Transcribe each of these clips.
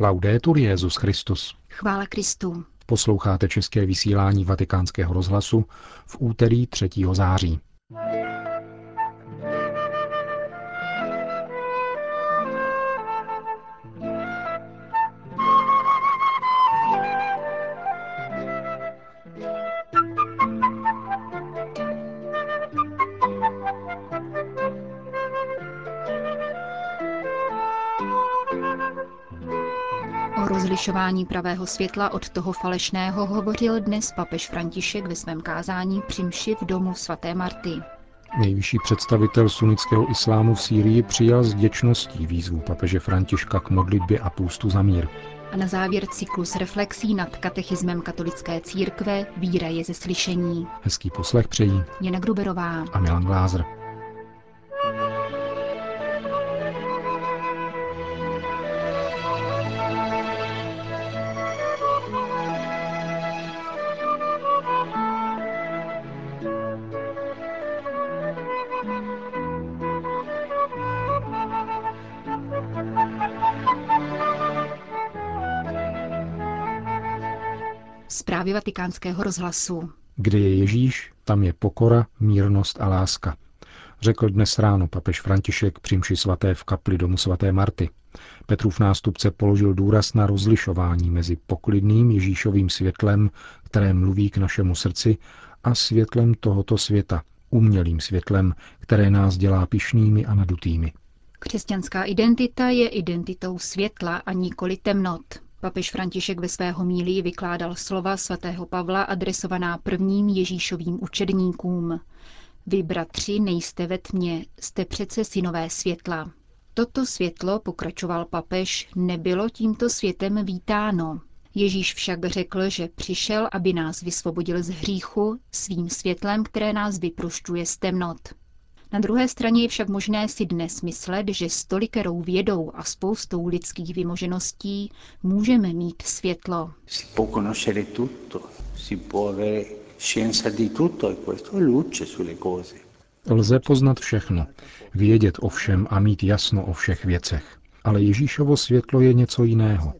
Laudetur Jezus Christus. Chvála Kristu. Posloucháte české vysílání Vatikánského rozhlasu v úterý 3. září. O rozlišování pravého světla od toho falešného hovořil dnes papež František ve svém kázání při mši v domu svaté Marty. Nejvyšší představitel sunnického islámu v Sýrii přijal s děčností výzvu papeže Františka k modlitbě a půstu za mír. A na závěr cyklus reflexí nad katechismem katolické církve Víra je ze slyšení. Hezký poslech přejí Jana Gruberová. a Milan Glázer. Zprávy vatikánského rozhlasu. Kde je Ježíš, tam je pokora, mírnost a láska. Řekl dnes ráno papež František při svaté v kapli domu svaté Marty. Petrův nástupce položil důraz na rozlišování mezi poklidným Ježíšovým světlem, které mluví k našemu srdci, a světlem tohoto světa, umělým světlem, které nás dělá pišnými a nadutými. Křesťanská identita je identitou světla a nikoli temnot. Papež František ve své homílii vykládal slova svatého Pavla adresovaná prvním Ježíšovým učedníkům. Vy, bratři, nejste ve tmě, jste přece synové světla. Toto světlo, pokračoval papež, nebylo tímto světem vítáno. Ježíš však řekl, že přišel, aby nás vysvobodil z hříchu svým světlem, které nás vyprošťuje z temnot. Na druhé straně je však možné si dnes myslet, že s tolikerou vědou a spoustou lidských vymožeností můžeme mít světlo. Si può conoscere tutto, si può avere scienza di tutto e questo è luce sulle cose. Lze poznat všechno, vědět o všem a mít jasno o všech věcech. Ale Ježíšovo světlo je něco jiného.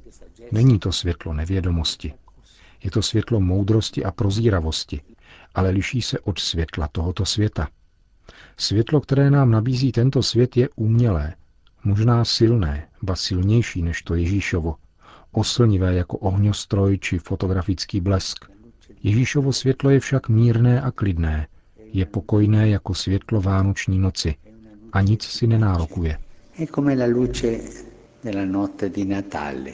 Není to světlo nevědomosti. Je to světlo moudrosti a prozíravosti, ale liší se od světla tohoto světa. Světlo, které nám nabízí tento svět, je umělé, možná silné, ba silnější než to Ježíšovo, oslnivé jako ohňostroj či fotografický blesk. Ježíšovo světlo je však mírné a klidné, je pokojné jako světlo vánoční noci a nic si nenárokuje. È come la luce della notte di Natale,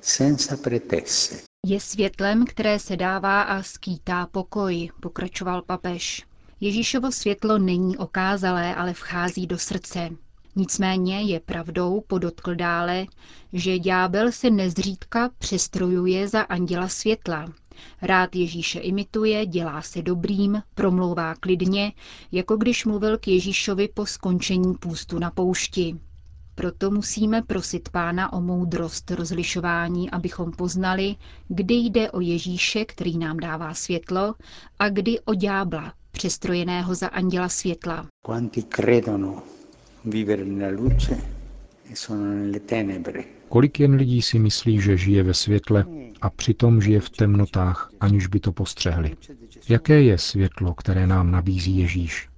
senza pretesse. Je světlem, které se dává a skýtá pokoj, pokračoval papež. Ježíšovo světlo není okázalé, ale vchází do srdce. Nicméně je pravdou, podotkl dále, že ďábel se nezřídka přestrojuje za anděla světla. Rád Ježíše imituje, dělá se dobrým, promlouvá klidně, jako když mluvil k Ježíšovi po skončení půstu na poušti. Proto musíme prosit Pána o moudrost rozlišování, abychom poznali, kdy jde o Ježíše, který nám dává světlo, a kdy o ďábla, přestrojeného za anděla světla. Quanti credono vivere nella luce e sono nelle tenebre. Kolik jen lidí si myslí, že žije ve světle a přitom žije v temnotách, aniž by to postřehli. Jaké je světlo, které nám nabízí Ježíš?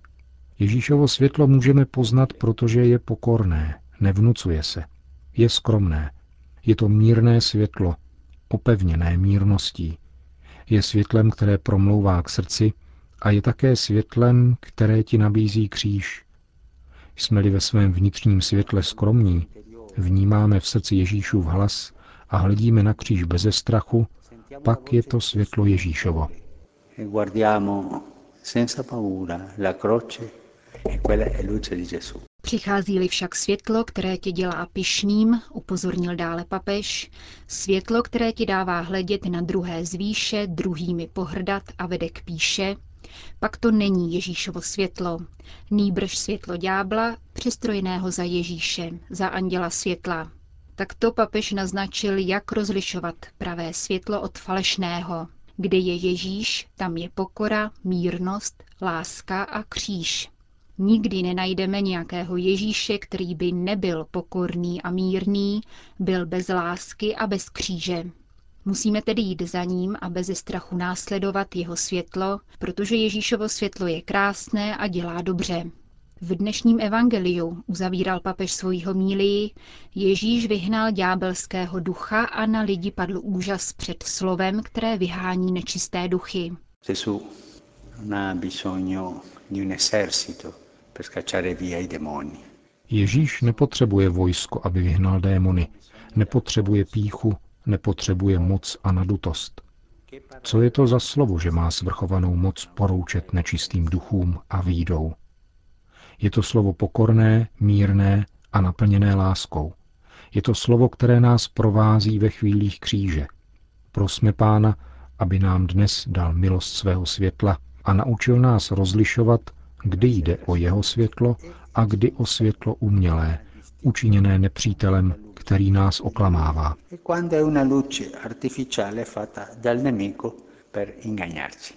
Ježíšovo světlo můžeme poznat, protože je pokorné, nevnucuje se, je skromné. Je to mírné světlo, opevněné mírností. Je světlem, které promlouvá k srdci a je také světlem, které ti nabízí kříž. Jsme-li ve svém vnitřním světle skromní, vnímáme v srdci Ježíšův hlas a hledíme na kříž beze strachu, pak je to světlo Ježíšovo. E guardiamo senza paura la croce e quella è luce di Gesù. Přichází-li však světlo, které tě dělá pyšným, upozornil dále papež, světlo, které ti dává hledět na druhé zvýše, druhými pohrdat a vede k píše, pak to není Ježíšovo světlo, nýbrž světlo ďábla, přestrojeného za Ježíše, za anděla světla. Takto papež naznačil, jak rozlišovat pravé světlo od falešného. Kde je Ježíš, tam je pokora, mírnost, láska a kříž. Nikdy nenajdeme nějakého Ježíše, který by nebyl pokorný a mírný, byl bez lásky a bez kříže. Musíme tedy jít za ním a bez strachu následovat jeho světlo, protože Ježíšovo světlo je krásné a dělá dobře. V dnešním evangeliu uzavíral papež svoji homílii, Ježíš vyhnal ďábelského ducha a na lidi padl úžas před slovem, které vyhání nečisté duchy. Gesù non ha bisogno di un esercito per scacciare via i demoni. Ježíš nepotřebuje vojsko, aby vyhnal démony. Nepotřebuje píchu, nepotřebuje moc a nadutost. Co je to za slovo, že má svrchovanou moc poroučet nečistým duchům a výjdou? Je to slovo pokorné, mírné a naplněné láskou. Je to slovo, které nás provází ve chvílích kříže. Prosme Pána, aby nám dnes dal milost svého světla a naučil nás rozlišovat, kdy jde o jeho světlo a kdy o světlo umělé, učiněné nepřítelem, který nás oklamává. E quando è una luce artificiale fatta dal nemico per ingannarci.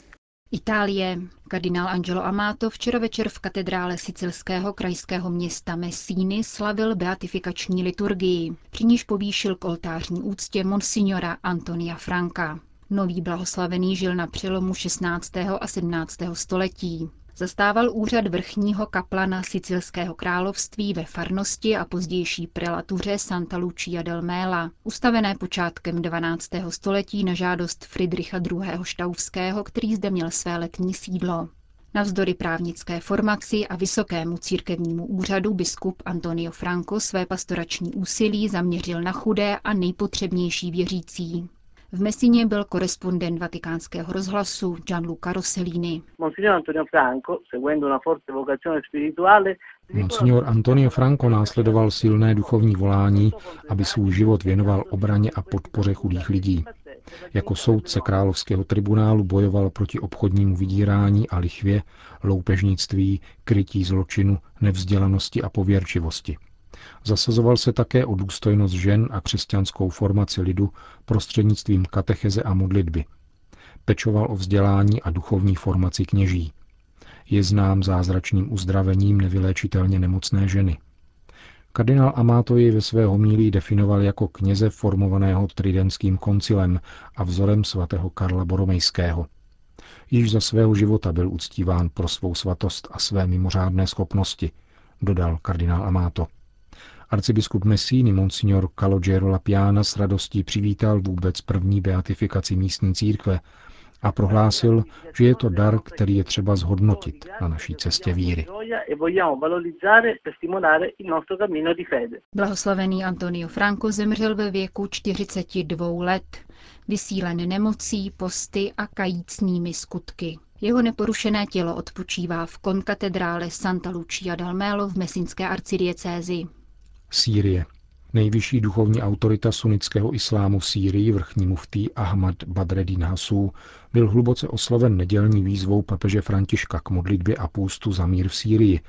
Itálie. Kardinál Angelo Amato včera večer v katedrále sicilského krajského města Messíny slavil beatifikační liturgii, při níž povýšil k oltářní úctě monsignora Antonia Franka. Nový blahoslavený žil na přelomu 16. a 17. století. Zastával úřad vrchního kaplana Sicilského království ve farnosti a pozdější prelatuře Santa Lucia del Mela, ustavené počátkem 12. století na žádost Friedricha II. Štauského, který zde měl své letní sídlo. Navzdory právnické formaci a vysokému církevnímu úřadu biskup Antonio Franco své pastorační úsilí zaměřil na chudé a nejpotřebnější věřící. V Messině byl korespondent vatikánského rozhlasu Gianluca Rossellini. Monsignor Antonio Franco následoval silné duchovní volání, aby svůj život věnoval obraně a podpoře chudých lidí. Jako soudce královského tribunálu bojoval proti obchodnímu vydírání a lichvě, loupežnictví, krytí zločinu, nevzdělanosti a pověrčivosti. Zasazoval se také o důstojnost žen a křesťanskou formaci lidu prostřednictvím katecheze a modlitby. Pečoval o vzdělání a duchovní formaci kněží. Je znám zázračným uzdravením nevyléčitelně nemocné ženy. Kardinál Amato ji ve své homílí definoval jako kněze formovaného tridentským koncilem a vzorem svatého Karla Boromejského. Již za svého života byl uctíván pro svou svatost a své mimořádné schopnosti, dodal kardinál Amato. Arcibiskup Messini Monsignor Calogero Lapiana s radostí přivítal vůbec první beatifikaci místní církve a prohlásil, že je to dar, který je třeba zhodnotit na naší cestě víry. Blahoslavený Antonio Franco zemřel ve věku 42 let, vysílen nemocí, posty a kajícnými skutky. Jeho neporušené tělo odpočívá v konkatedrále Santa Lucia dal Melo v mesinské arcidiecézi. Sýrie. Nejvyšší duchovní autorita sunnického islámu v Sýrii, vrchní muftý Ahmad Badreddin Hasů, byl hluboce osloven nedělní výzvou papeže Františka k modlitbě a půstu za mír v Sýrii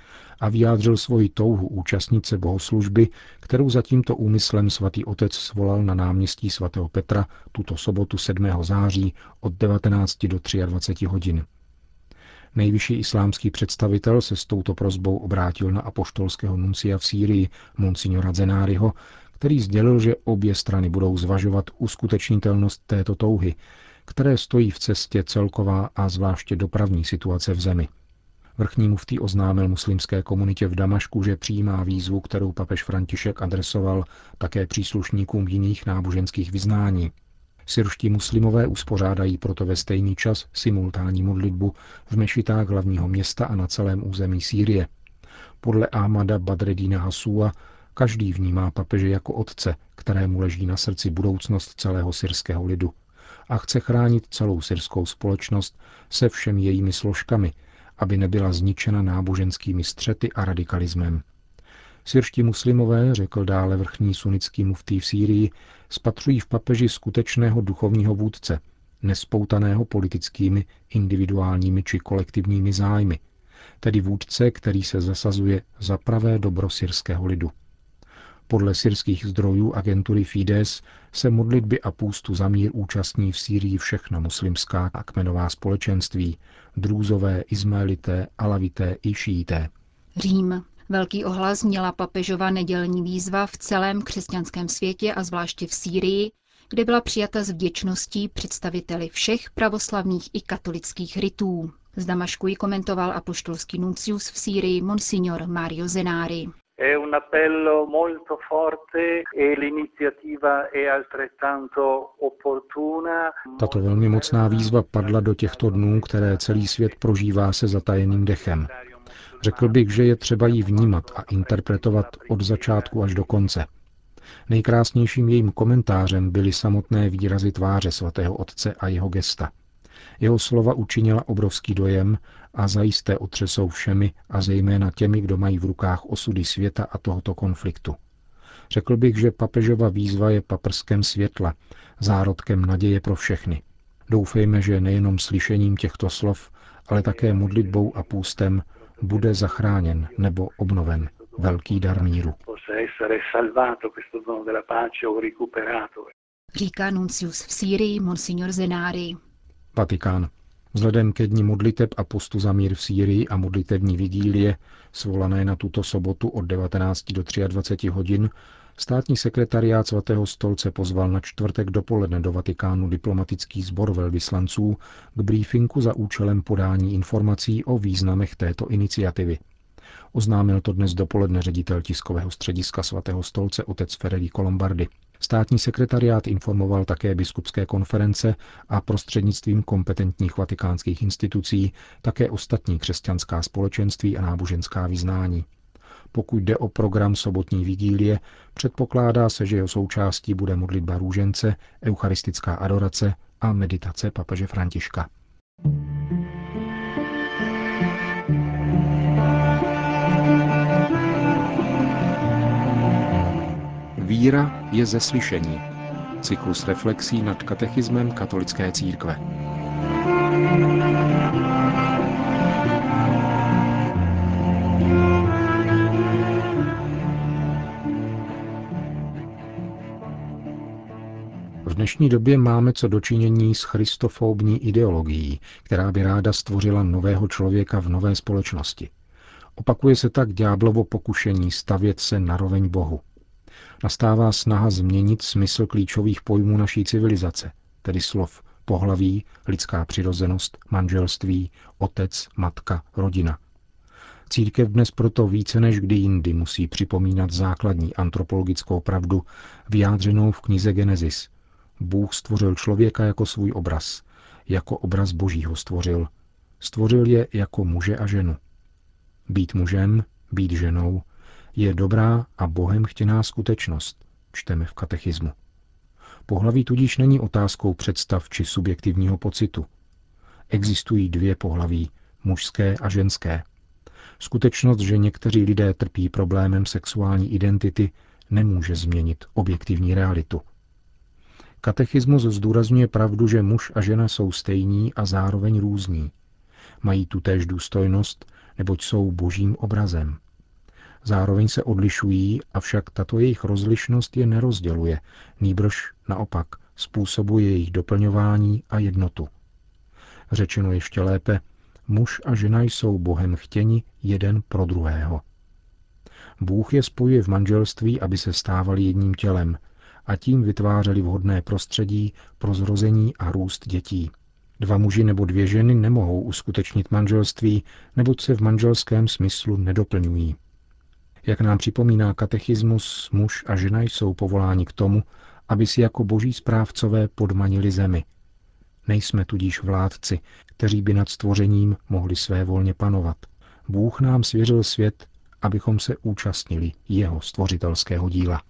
a vyjádřil svoji touhu účastnit se bohoslužby, kterou za tímto úmyslem svatý otec svolal na náměstí svatého Petra tuto sobotu 7. září od 19 do 23 hodin. Nejvyšší islámský představitel se s touto prozbou obrátil na apoštolského nuncia v Sýrii, monsignora Zenáriho, který sdělil, že obě strany budou zvažovat uskutečnitelnost této touhy, které stojí v cestě celková a zvláště dopravní situace v zemi. Vrchní muftý oznámil muslimské komunitě v Damašku, že přijímá výzvu, kterou papež František adresoval také příslušníkům jiných náboženských vyznání. Syrští muslimové uspořádají proto ve stejný čas simultánní modlitbu v mešitách hlavního města a na celém území Sýrie. Podle Ahmada Badredína Hasua každý vnímá papeže jako otce, kterému leží na srdci budoucnost celého syrského lidu a chce chránit celou syrskou společnost se všemi jejími složkami, aby nebyla zničena náboženskými střety a radikalismem. Syrští muslimové, řekl dále vrchní sunický muftý v Sýrii, spatřují v papeži skutečného duchovního vůdce, nespoutaného politickými, individuálními či kolektivními zájmy, tedy vůdce, který se zasazuje za pravé dobro syrského lidu. Podle syrských zdrojů agentury Fides se modlitby a půstu za mír účastní v Sýrii všechna muslimská a kmenová společenství, drůzové, izmaelité, alavité i šíité. Řím. Velký ohlas měla papežova nedělní výzva v celém křesťanském světě a zvláště v Sýrii, kde byla přijata s vděčností představiteli všech pravoslavných i katolických rytů. Z Damašku ji komentoval apoštolský nuncius v Sýrii Monsignor Mario Zenari. È un appello molto forte e l'iniziativa è altrettanto opportuna. Tato velmi mocná výzva padla do těchto dnů, které celý svět prožívá se zatajeným dechem. Řekl bych, že je třeba ji vnímat a interpretovat od začátku až do konce. Nejkrásnějším jejím komentářem byly samotné výrazy tváře svatého otce a jeho gesta. Jeho slova učinila obrovský dojem a zajisté otřesou všemi a zejména těmi, kdo mají v rukách osudy světa a tohoto konfliktu. Řekl bych, že papežova výzva je paprskem světla, zárodkem naděje pro všechny. Doufejme, že nejenom slyšením těchto slov, ale také modlitbou a půstem bude zachráněn nebo obnoven velký dar míru. Říká nuncius v Sýrii Monsignor Zenari. Vatikán. Vzhledem ke dní modliteb a postu za mír v Sýrii a modlitební vigílie, svolané na tuto sobotu od 19 do 23 hodin, státní sekretariát svatého stolce pozval na čtvrtek dopoledne do Vatikánu diplomatický sbor velvyslanců k briefingu za účelem podání informací o významech této iniciativy. Oznámil to dnes dopoledne ředitel tiskového střediska svatého stolce otec Federico Lombardi. Státní sekretariát informoval také biskupské konference a prostřednictvím kompetentních vatikánských institucí také ostatní křesťanská společenství a náboženská vyznání. Pokud jde o program sobotní vigílie, předpokládá se, že jeho součástí bude modlitba růžence, eucharistická adorace a meditace papeže Františka. Víra je ze slyšení. Cyklus reflexí nad katechismem katolické církve. Dnešní době máme co dočinění s christofobní ideologií, která by ráda stvořila nového člověka v nové společnosti. Opakuje se tak ďáblovo pokušení stavět se naroveň Bohu nastává snaha změnit smysl klíčových pojmů naší civilizace, tedy slov pohlaví, lidská přirozenost, manželství, otec, matka, rodina. Církev dnes proto více než kdy jindy musí připomínat základní antropologickou pravdu vyjádřenou v knize Genesis. Bůh stvořil člověka jako svůj obraz, jako obraz Božího stvořil. Stvořil je jako muže a ženu. Být mužem, být ženou, je dobrá a Bohem chtěná skutečnost, čteme v katechismu. Pohlaví tudíž není otázkou představ či subjektivního pocitu. Existují dvě pohlaví, mužské a ženské. Skutečnost, že někteří lidé trpí problémem sexuální identity, nemůže změnit objektivní realitu. Katechismus zdůrazňuje pravdu, že muž a žena jsou stejní a zároveň různí. Mají tutéž důstojnost, neboť jsou božím obrazem. Zároveň se odlišují, avšak tato jejich rozlišnost je nerozděluje, nýbrž naopak způsobuje jejich doplňování a jednotu. Řečeno ještě lépe, muž a žena jsou Bohem chtěni jeden pro druhého. Bůh je spojuje v manželství, aby se stávali jedním tělem a tím vytvářeli vhodné prostředí pro zrození a růst dětí. Dva muži nebo dvě ženy nemohou uskutečnit manželství, neboť se v manželském smyslu nedoplňují. Jak nám připomíná katechismus, muž a žena jsou povoláni k tomu, aby si jako boží správcové podmanili zemi. Nejsme tudíž vládci, kteří by nad stvořením mohli své volně panovat. Bůh nám svěřil svět, abychom se účastnili jeho stvořitelského díla.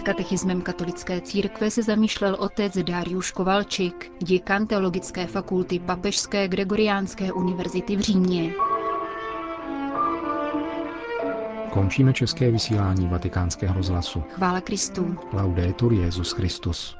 Nad katechismem katolické církve se zamýšlel otec Dariuš Kovalčik, děkan teologické fakulty Papežské Gregoriánské univerzity v Římě. Končíme české vysílání vatikánského rozhlasu. Chvála Kristu. Laudetur Jezus Christus.